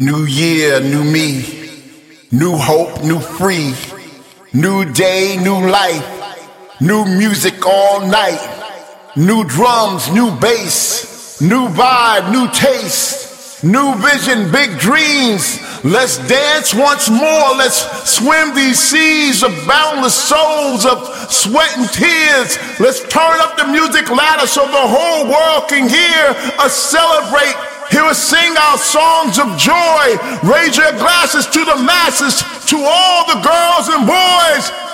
New year, new me. New hope, new free. New day, new life. New music all night. New drums, new bass. New vibe, new taste. New vision, big dreams. Let's dance once more. Let's swim these seas of boundless souls of sweat and tears. Let's turn up the music ladder so the whole world can hear us celebrate Hear us sing our songs of joy. Raise your glasses to the masses, to all the girls and boys.